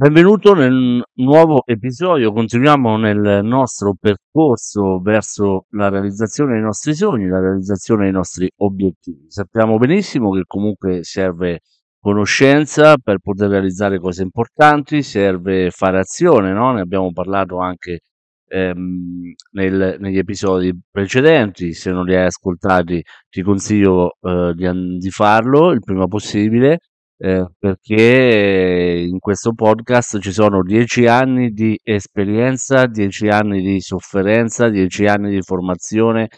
Benvenuto nel nuovo episodio, continuiamo nel nostro percorso verso la realizzazione dei nostri sogni, la realizzazione dei nostri obiettivi. Sappiamo benissimo che comunque serve conoscenza per poter realizzare cose importanti, serve fare azione, no? Ne abbiamo parlato anche ehm, nel, negli episodi precedenti, se non li hai ascoltati ti consiglio eh, di, di farlo il prima possibile eh, perché in questo podcast ci sono dieci anni di esperienza, dieci anni di sofferenza, dieci anni di formazione,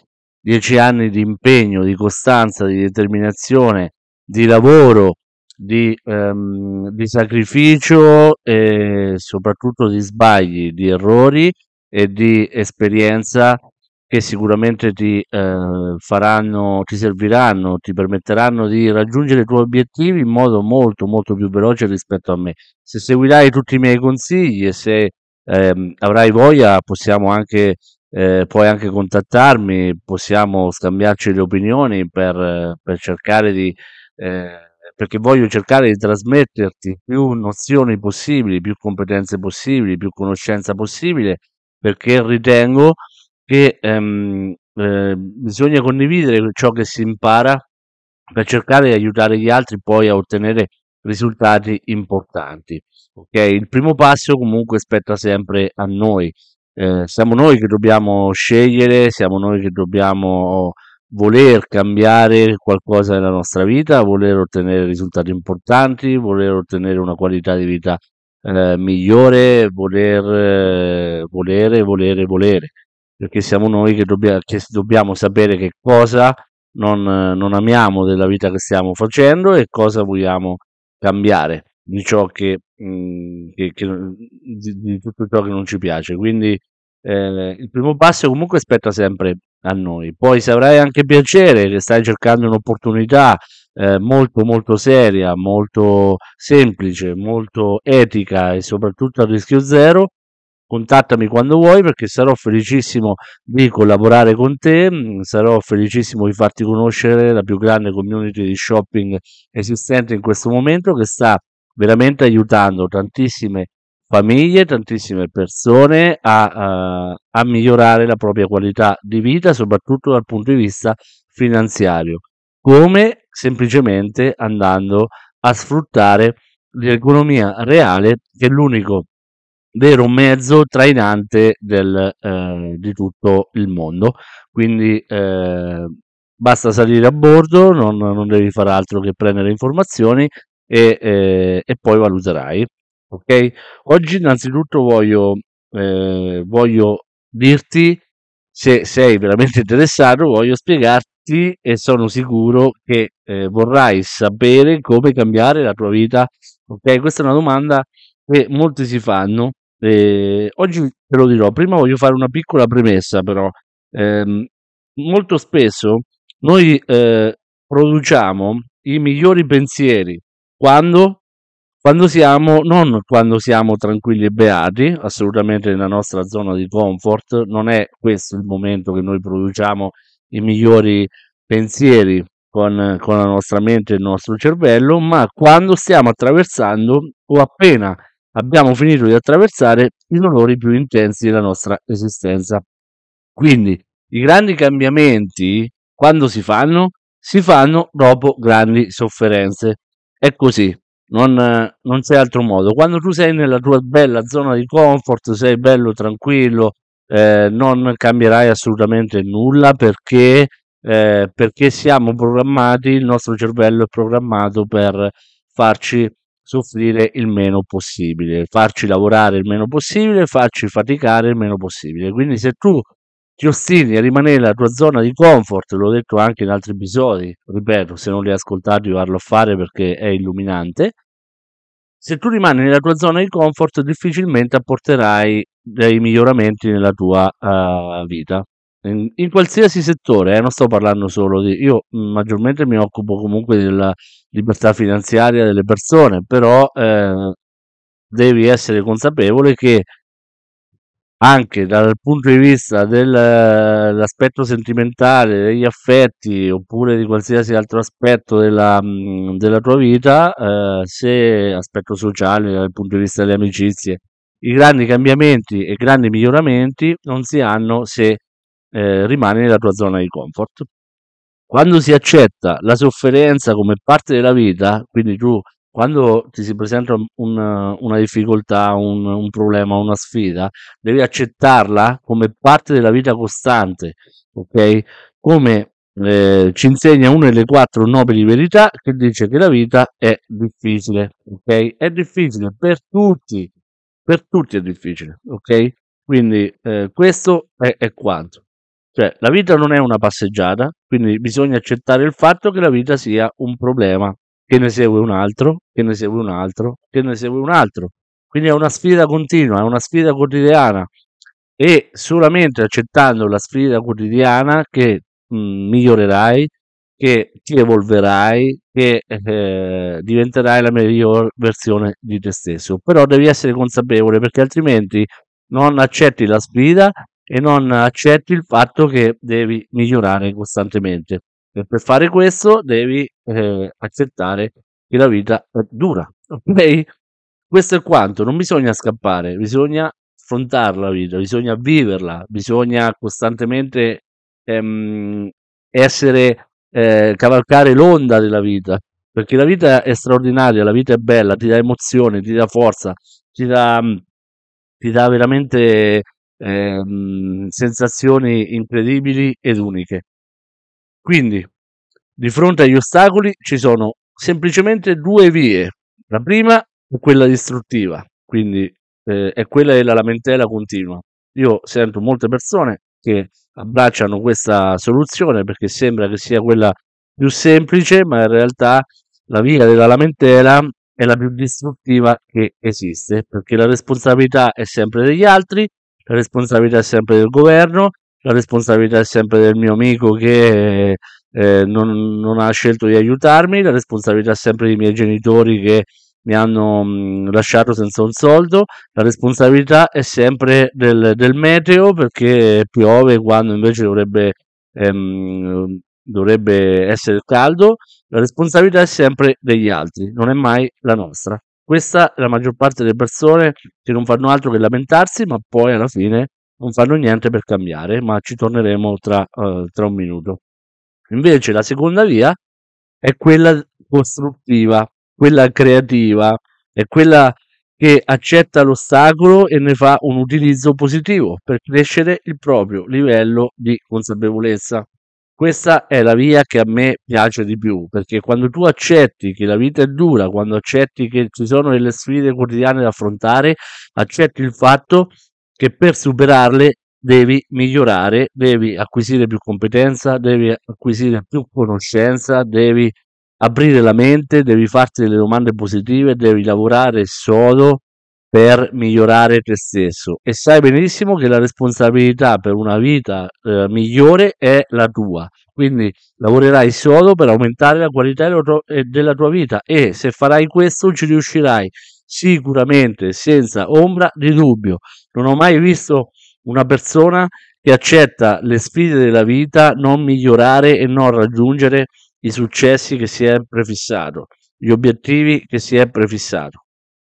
dieci anni di impegno, di costanza, di determinazione, di lavoro, di, ehm, di sacrificio e soprattutto di sbagli, di errori e di esperienza che sicuramente ti eh, faranno, ti serviranno, ti permetteranno di raggiungere i tuoi obiettivi in modo molto molto più veloce rispetto a me. Se seguirai tutti i miei consigli e se ehm, avrai voglia, possiamo anche, eh, puoi anche contattarmi, possiamo scambiarci le opinioni per, per cercare di, eh, perché voglio cercare di trasmetterti più nozioni possibili, più competenze possibili, più conoscenza possibile, perché ritengo che ehm, eh, bisogna condividere ciò che si impara per cercare di aiutare gli altri poi a ottenere risultati importanti. Okay? Il primo passo comunque spetta sempre a noi. Eh, siamo noi che dobbiamo scegliere, siamo noi che dobbiamo voler cambiare qualcosa nella nostra vita, voler ottenere risultati importanti, voler ottenere una qualità di vita eh, migliore, voler, eh, volere, volere, volere perché siamo noi che, dobbia, che dobbiamo sapere che cosa non, non, amiamo della vita che stiamo facendo e cosa vogliamo cambiare di ciò che, mm, che, che di, di, tutto ciò che non ci piace. Quindi eh, il primo passo comunque spetta sempre a noi. Poi se avrai anche piacere che stai cercando un'opportunità eh, molto molto seria, molto semplice, molto etica e soprattutto a rischio zero, contattami quando vuoi perché sarò felicissimo di collaborare con te, mm, sarò felicissimo di farti conoscere la più grande community di shopping esistente in questo momento che sta veramente aiutando tantissime famiglie, tantissime persone a, a, a migliorare la propria qualità di vita, soprattutto dal punto di vista finanziario, come? Semplicemente andando a sfruttare l'economia reale che è l'unico vero mezzo trainante del, eh, di tutto il mondo. Quindi eh, basta salire a bordo, non, non, devi fare altro che prendere informazioni e, eh, e poi valuterai. Ok? Oggi innanzitutto voglio, eh, voglio dirti se sei veramente interessato, voglio spiegarti e sono sicuro che eh, vorrai sapere come cambiare la tua vita. Ok? Questa è una domanda che molti si fanno Ehm, oggi te lo dirò, prima voglio fare una piccola premessa però. Ehm, molto spesso noi, ehm, produciamo i migliori pensieri quando quando siamo non quando siamo tranquilli e beati, assolutamente nella nostra zona di comfort, non è questo il momento che noi produciamo i migliori pensieri con con la nostra mente e il nostro cervello, ma quando stiamo attraversando o appena abbiamo finito di attraversare i dolori più intensi della nostra esistenza. Quindi i grandi cambiamenti, quando si fanno, si fanno dopo grandi sofferenze. È così, non, non c'è altro modo. Quando tu sei nella tua bella zona di comfort, sei bello tranquillo, eh, non cambierai assolutamente nulla perché, eh, perché siamo programmati, il nostro cervello è programmato per farci soffrire il meno possibile, farci lavorare il meno possibile, farci faticare il meno possibile. Quindi se tu ti ostini a rimanere nella tua zona di comfort, l'ho detto anche in altri episodi, ripeto, se non li hai ascoltati varlo a fare perché è illuminante, se tu rimani nella tua zona di comfort difficilmente apporterai dei miglioramenti nella tua uh, vita in, in qualsiasi settore, eh, non sto parlando solo di... Io maggiormente mi occupo comunque della libertà finanziaria delle persone, però eh, devi essere consapevole che anche dal punto di vista dell'aspetto sentimentale, degli affetti oppure di qualsiasi altro aspetto della, mh, della tua vita, eh, se aspetto sociale dal punto di vista delle amicizie, i grandi cambiamenti e grandi miglioramenti non si hanno se eh, rimani nella tua zona di comfort. Quando si accetta la sofferenza come parte della vita, quindi tu quando ti si presenta un, una difficoltà, un, un, problema, una sfida, devi accettarla come parte della vita costante, ok? Come eh, ci insegna una delle quattro nobili verità che dice che la vita è difficile, ok? È difficile per tutti, per tutti è difficile, ok? Quindi eh, questo è, è quanto. Cioè, la vita non è una passeggiata, quindi bisogna accettare il fatto che la vita sia un problema, che ne segue un altro, che ne segue un altro, che ne segue un altro. Quindi è una sfida continua, è una sfida quotidiana e solamente accettando la sfida quotidiana che mh, migliorerai, che ti evolverai, che eh, diventerai la miglior versione di te stesso. Però devi essere consapevole perché altrimenti non accetti la sfida e non accetti il fatto che devi migliorare costantemente. E per fare questo devi eh, accettare che la vita è dura, ok? Questo è quanto, non bisogna scappare, bisogna affrontare la vita, bisogna viverla, bisogna costantemente ehm, essere, eh, cavalcare l'onda della vita, perché la vita è straordinaria, la vita è bella, ti dà emozioni, ti dà forza, ti dà, ti dà veramente ehm, sensazioni incredibili ed uniche. Quindi, di fronte agli ostacoli ci sono semplicemente due vie. La prima è quella distruttiva, quindi eh, è quella della lamentela continua. Io sento molte persone che abbracciano questa soluzione perché sembra che sia quella più semplice, ma in realtà la via della lamentela è la più distruttiva che esiste, perché la responsabilità è sempre degli altri, la responsabilità è sempre del governo, la responsabilità è sempre del mio amico che eh, non, non, ha scelto di aiutarmi, la responsabilità è sempre dei miei genitori che mi hanno mh, lasciato senza un soldo, la responsabilità è sempre del, del meteo perché piove quando invece dovrebbe, ehm, dovrebbe essere caldo, la responsabilità è sempre degli altri, non è mai la nostra. Questa è la maggior parte delle persone che non fanno altro che lamentarsi, ma poi alla fine non fanno niente per cambiare, ma ci torneremo tra, uh, tra un minuto. Invece la seconda via è quella costruttiva, quella creativa, è quella che accetta l'ostacolo e ne fa un utilizzo positivo per crescere il proprio livello di consapevolezza. Questa è la via che a me piace di più, perché quando tu accetti che la vita è dura, quando accetti che ci sono delle sfide quotidiane da affrontare, accetti il fatto che per superarle devi migliorare, devi acquisire più competenza, devi acquisire più conoscenza, devi aprire la mente, devi farti delle domande positive, devi lavorare sodo per migliorare te stesso e sai benissimo che la responsabilità per una vita eh, migliore è la tua. Quindi lavorerai solo per aumentare la qualità della tua vita e se farai questo ci riuscirai sicuramente senza ombra di dubbio. Non ho mai visto una persona che accetta le sfide della vita non migliorare e non raggiungere i successi che si è prefissato, gli obiettivi che si è prefissato.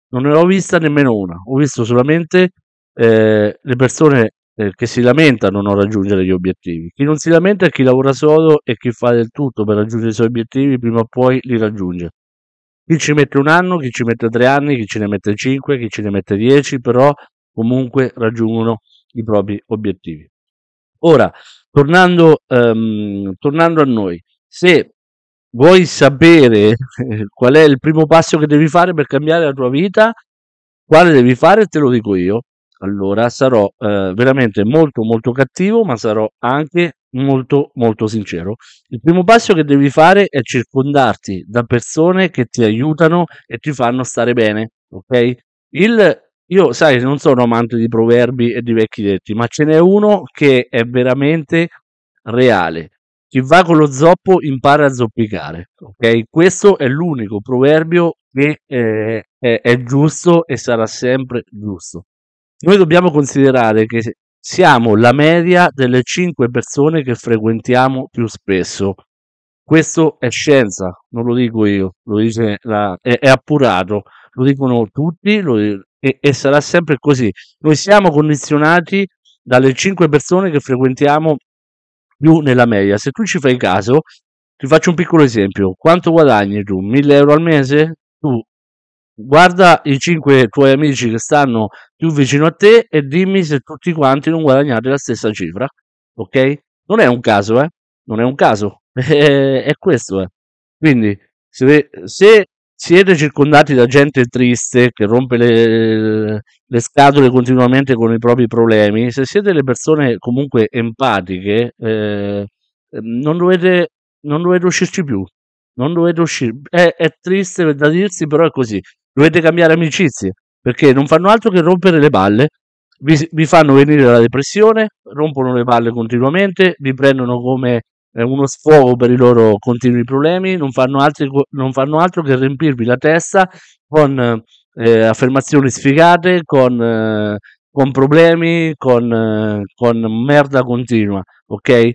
Non ne ho vista nemmeno una, ho visto solamente eh, le persone eh, che si lamentano non raggiungere gli obiettivi. Chi non si lamenta è chi lavora solo e chi fa del tutto per raggiungere i suoi obiettivi, prima o poi li raggiunge. Chi ci mette un anno, chi ci mette tre anni, chi ce ne mette cinque, chi ce ne mette dieci, però comunque raggiungono i propri obiettivi. Ora, tornando, um, tornando a noi, se vuoi sapere qual è il primo passo che devi fare per cambiare la tua vita, quale devi fare, te lo dico io. Allora sarò eh, veramente molto molto cattivo, ma sarò anche molto molto sincero. Il primo passo che devi fare è circondarti da persone che ti aiutano e ti fanno stare bene, ok? Il, io, sai, non sono amante di proverbi e di vecchi detti, ma ce n'è uno che è veramente reale. Chi va con lo zoppo impara a zoppicare, ok? Questo è l'unico proverbio che eh, è, è giusto e sarà sempre giusto. noi dobbiamo considerare che siamo la media delle 5 persone che frequentiamo più spesso. Questo è scienza, non lo dico io, lo dice la, è, è appurato, lo dicono tutti lo, e, e sarà sempre così. Noi siamo condizionati dalle 5 persone che frequentiamo più nella media. Se tu ci fai caso, ti faccio un piccolo esempio. Quanto guadagni tu? 1000 euro al mese? Tu guarda i 5 tuoi amici che stanno più vicino a te e dimmi se tutti quanti non guadagnate la stessa cifra. Ok? Non è un caso, eh? Non è un caso. è questo, eh. Quindi, se, se siete circondati da gente triste che rompe le, le, scatole continuamente con i propri problemi, se siete le persone comunque empatiche, eh, non, dovete, non dovete uscirci più. Non dovete uscire. È, è triste da dirsi, però è così. Dovete cambiare amicizie perché non fanno altro che rompere le balle. Vi, vi fanno venire la depressione, rompono le balle continuamente, vi prendono come uno sfogo per i loro continui problemi, non fanno, altri, non fanno altro che riempirvi la testa con eh, affermazioni sfigate, con, eh, con problemi, con, eh, con merda continua, ok?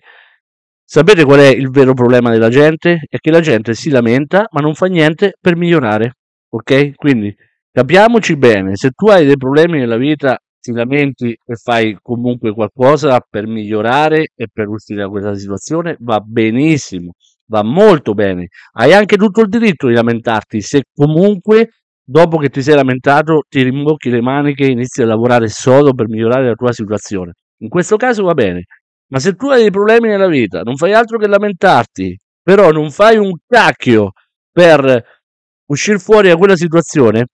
Sapete qual è il vero problema della gente? È che la gente si lamenta ma non fa niente per migliorare, ok? Quindi capiamoci bene, se tu hai dei problemi nella vita ti lamenti e fai comunque qualcosa per migliorare e per uscire da questa situazione, va benissimo, va molto bene. Hai anche tutto il diritto di lamentarti se comunque dopo che ti sei lamentato ti rimbocchi le maniche e inizi a lavorare solo per migliorare la tua situazione. In questo caso va bene, ma se tu hai dei problemi nella vita, non fai altro che lamentarti, però non fai un cacchio per uscire fuori da quella situazione,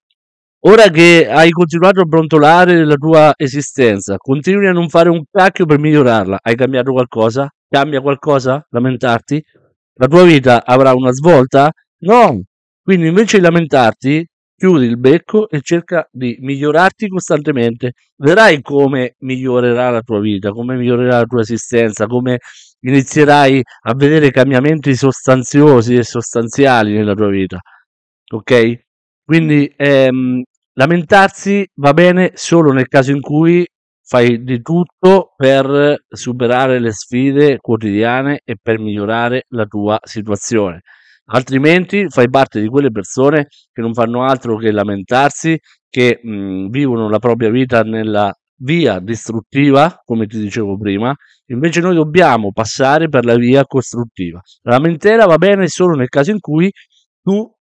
Ora che hai continuato a brontolare nella tua esistenza, continui a non fare un cacchio per migliorarla. Hai cambiato qualcosa? Cambia qualcosa? Lamentarti? La tua vita avrà una svolta? No. Quindi invece di lamentarti, chiudi il becco e cerca di migliorarti costantemente. Vedrai come migliorerà la tua vita, come migliorerà la tua esistenza, come inizierai a vedere cambiamenti sostanziosi e sostanziali nella tua vita. Ok? Quindi ehm, lamentarsi va bene solo nel caso in cui fai di tutto per superare le sfide quotidiane e per migliorare la tua situazione. Altrimenti fai parte di quelle persone che non fanno altro che lamentarsi, che mh, vivono la propria vita nella via distruttiva, come ti dicevo prima, invece noi dobbiamo passare per la via costruttiva. La lamentela va bene solo nel caso in cui tu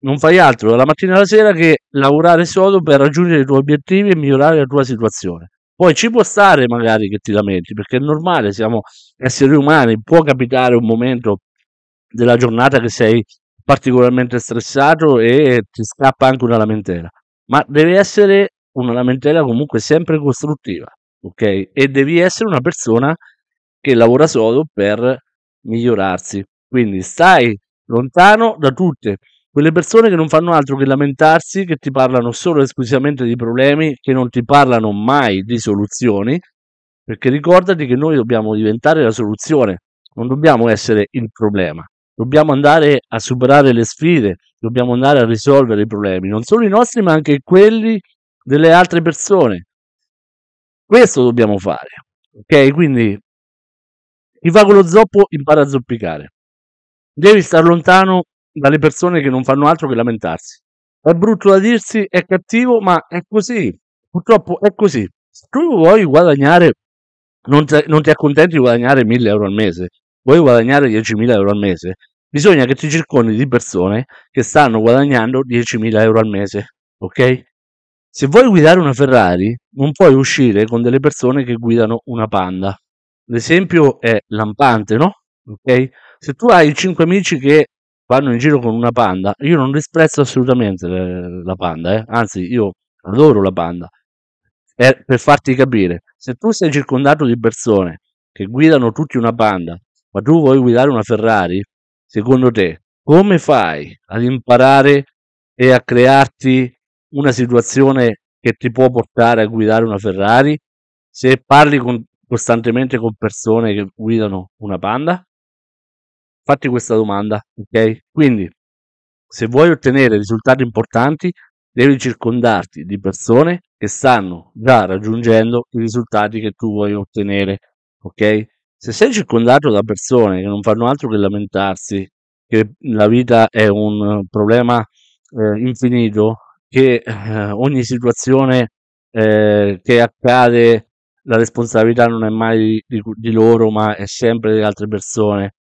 non fai altro dalla mattina alla sera che lavorare solo per raggiungere i tuoi obiettivi e migliorare la tua situazione. Poi ci può stare magari che ti lamenti, perché è normale, siamo esseri umani, può capitare un momento della giornata che sei particolarmente stressato e ti scappa anche una lamentela, ma deve essere una lamentela comunque sempre costruttiva, ok? E devi essere una persona che lavora solo per migliorarsi. Quindi stai lontano da tutte quelle persone che non fanno altro che lamentarsi, che ti parlano solo e esclusivamente di problemi, che non ti parlano mai di soluzioni, perché ricordati che noi dobbiamo diventare la soluzione, non dobbiamo essere il problema. Dobbiamo andare a superare le sfide, dobbiamo andare a risolvere i problemi, non solo i nostri, ma anche quelli delle altre persone. Questo dobbiamo fare. Ok? Quindi chi fa con lo zoppo impara a zoppicare. Devi stare lontano dalle persone che non fanno altro che lamentarsi. È brutto da dirsi, è cattivo, ma è così. Purtroppo è così. Se tu vuoi guadagnare, non, te, non ti accontenti di guadagnare 1000 euro al mese, vuoi guadagnare 10.000 euro al mese, bisogna che ti circondi di persone che stanno guadagnando 10.000 euro al mese, ok? Se vuoi guidare una Ferrari, non puoi uscire con delle persone che guidano una Panda. L'esempio è lampante, no? Ok? Se tu hai 5 amici che vanno in giro con una panda, io non disprezzo assolutamente la panda, eh? anzi io adoro la panda. È per farti capire, se tu sei circondato di persone che guidano tutti una panda, ma tu vuoi guidare una Ferrari, secondo te come fai ad imparare e a crearti una situazione che ti può portare a guidare una Ferrari se parli con, costantemente con persone che guidano una Panda? Fatti questa domanda, ok? Quindi, se vuoi ottenere risultati importanti, devi circondarti di persone che stanno già raggiungendo i risultati che tu vuoi ottenere, ok? Se sei circondato da persone che non fanno altro che lamentarsi, che la vita è un problema eh, infinito, che eh, ogni situazione eh, che accade la responsabilità non è mai di, di loro, ma è sempre delle altre persone,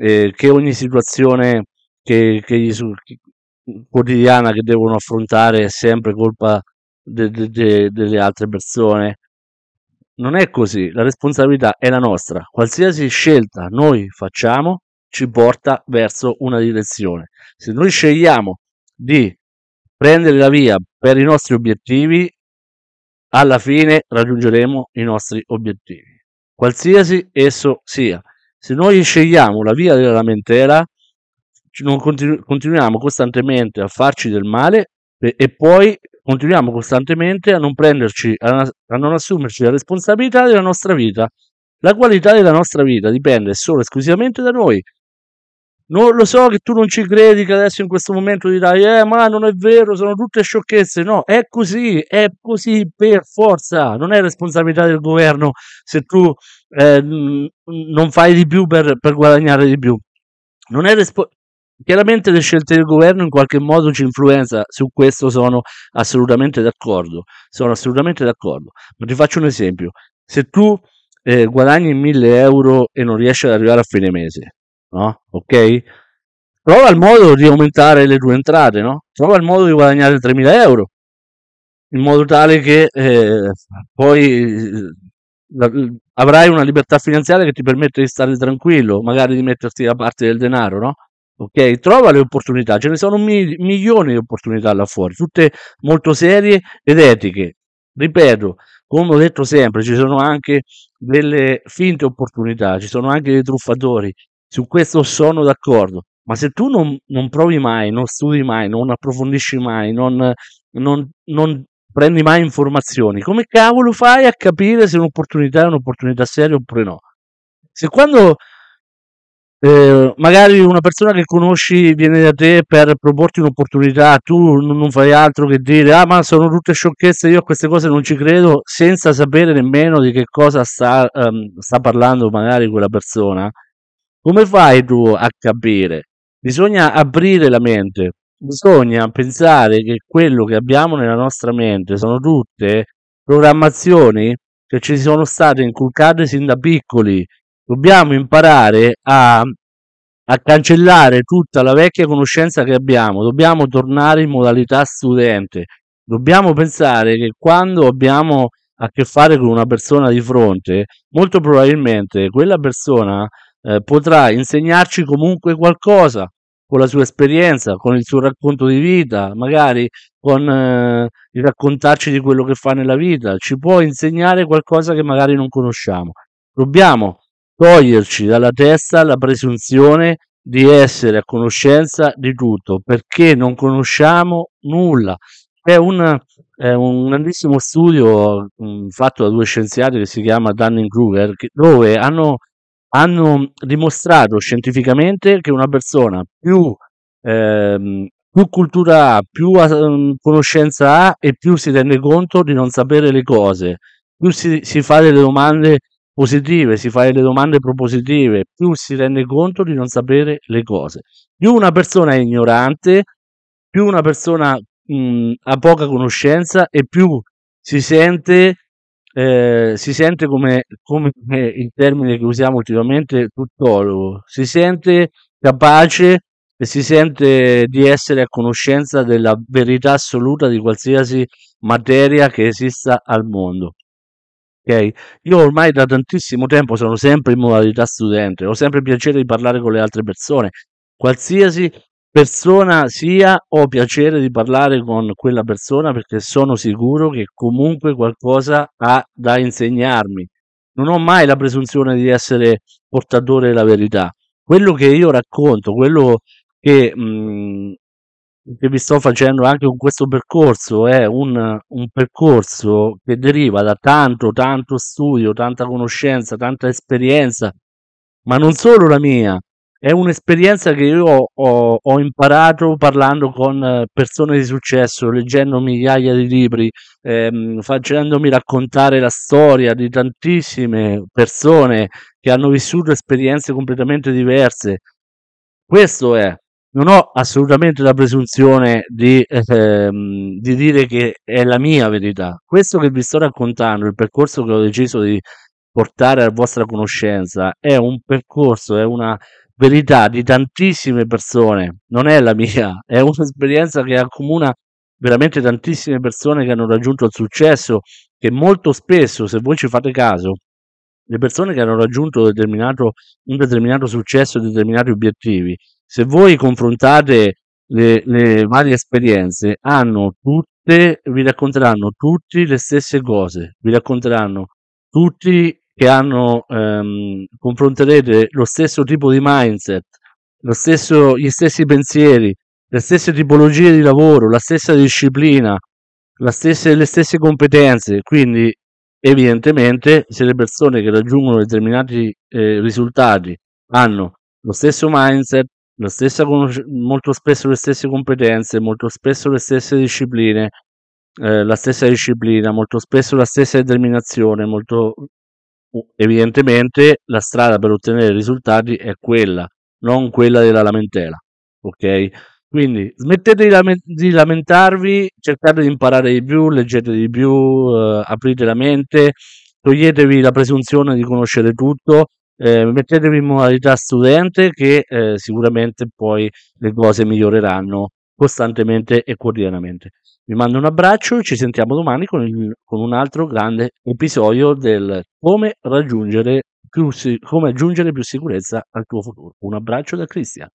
eh, che ogni situazione che, che gli, che, quotidiana che devono affrontare è sempre colpa de, de, de, delle altre persone. Non è così, la responsabilità è la nostra. Qualsiasi scelta noi facciamo ci porta verso una direzione. Se noi scegliamo di prendere la via per i nostri obiettivi, alla fine raggiungeremo i nostri obiettivi, qualsiasi esso sia. Se noi scegliamo la via della lamentela, continu- continuiamo costantemente a farci del male e, e poi continuiamo costantemente a non prenderci, a, a non assumerci la responsabilità della nostra vita. La qualità della nostra vita dipende solo e esclusivamente da noi. Non lo so che tu non ci credi, che adesso in questo momento dirai, eh, ma non è vero, sono tutte sciocchezze. No, è così, è così per forza. Non è responsabilità del governo se tu eh, non fai di più per, per guadagnare di più. Non è responsabilità Chiaramente le scelte del governo in qualche modo ci influenza, su questo sono assolutamente d'accordo, sono assolutamente d'accordo. Ma ti faccio un esempio, se tu eh, guadagni 1000 euro e non riesci ad arrivare a fine mese, no? Ok? Prova il modo di aumentare le tue entrate, no? Trova il modo di guadagnare 3000 euro, in modo tale che eh, poi eh, avrai una libertà finanziaria che ti permette di stare tranquillo, magari di metterti da parte del denaro, no? ok? Trova le opportunità, ce ne sono mi- milioni di opportunità là fuori, tutte molto serie ed etiche. Ripeto, come ho detto sempre, ci sono anche delle finte opportunità, ci sono anche dei truffatori, su questo sono d'accordo, ma se tu non, non provi mai, non studi mai, non approfondisci mai, non, non, non prendi mai informazioni, come cavolo fai a capire se un'opportunità è un'opportunità seria oppure no? Se quando eh, magari una persona che conosci viene da te per proporti un'opportunità, tu non fai altro che dire, ah ma sono tutte sciocchezze, io a queste cose non ci credo, senza sapere nemmeno di che cosa sta, um, sta parlando magari quella persona, come fai tu a capire? Bisogna aprire la mente, bisogna pensare che quello che abbiamo nella nostra mente sono tutte programmazioni che ci sono state inculcate sin da piccoli. Dobbiamo imparare a, a cancellare tutta la vecchia conoscenza che abbiamo, dobbiamo tornare in modalità studente, dobbiamo pensare che quando abbiamo a che fare con una persona di fronte, molto probabilmente quella persona eh, potrà insegnarci comunque qualcosa con la sua esperienza, con il suo racconto di vita, magari con eh, il raccontarci di quello che fa nella vita, ci può insegnare qualcosa che magari non conosciamo. Dobbiamo toglierci dalla testa la presunzione di essere a conoscenza di tutto, perché non conosciamo nulla. È un, è un grandissimo studio mh, fatto da due scienziati che si chiama Dunning-Kruger, dove hanno, hanno dimostrato scientificamente che una persona più, ehm, più cultura ha, più uh, conoscenza ha e più si rende conto di non sapere le cose, più si, si fa delle domande positive, si fa delle domande propositive, più si rende conto di non sapere le cose. Più una persona è ignorante, più una persona mh, ha poca conoscenza e più si sente, eh, si sente come, come il termine che usiamo ultimamente, tuttologo, si sente capace e si sente di essere a conoscenza della verità assoluta di qualsiasi materia che esista al mondo. Okay? Io ormai da tantissimo tempo sono sempre in modalità studente, ho sempre piacere di parlare con le altre persone. Qualsiasi persona sia, ho piacere di parlare con quella persona perché sono sicuro che comunque qualcosa ha da insegnarmi. Non ho mai la presunzione di essere portatore della verità. Quello che io racconto, quello che mh, che vi sto facendo anche con questo percorso è un, un percorso che deriva da tanto, tanto studio, tanta conoscenza, tanta esperienza, ma non solo la mia, è un'esperienza che io ho, ho, imparato parlando con persone di successo, leggendo migliaia di libri, ehm, facendomi raccontare la storia di tantissime persone che hanno vissuto esperienze completamente diverse. Questo è. Non ho assolutamente la presunzione di, ehm, di dire che è la mia verità. Questo che vi sto raccontando, il percorso che ho deciso di portare a vostra conoscenza, è un percorso, è una verità di tantissime persone, non è la mia, è un'esperienza che accomuna veramente tantissime persone che hanno raggiunto il successo, che molto spesso, se voi ci fate caso, le persone che hanno raggiunto determinato, un determinato successo determinati obiettivi, se voi confrontate le, le varie esperienze, hanno tutte, vi racconteranno tutti le stesse cose, vi racconteranno tutti che hanno, ehm, confronterete lo stesso tipo di mindset, stesso, gli stessi pensieri, le stesse tipologie di lavoro, la stessa disciplina, la stesse, le stesse competenze. Quindi, evidentemente, se le persone che raggiungono determinati eh, risultati hanno lo stesso mindset, stessa molto spesso le stesse competenze, molto spesso le stesse discipline, eh, la stessa disciplina, molto spesso la stessa determinazione, molto evidentemente la strada per ottenere risultati è quella, non quella della lamentela. Ok? Quindi smettete di, lament- di lamentarvi, cercate di imparare di più, leggete di più, eh, aprite la mente, toglietevi la presunzione di conoscere tutto, eh, mettetevi in modalità studente che eh, sicuramente poi le cose miglioreranno costantemente e quotidianamente. Vi mando un abbraccio, ci sentiamo domani con, il, con un altro grande episodio del come raggiungere più, come aggiungere più sicurezza al tuo futuro. Un abbraccio da Cristian.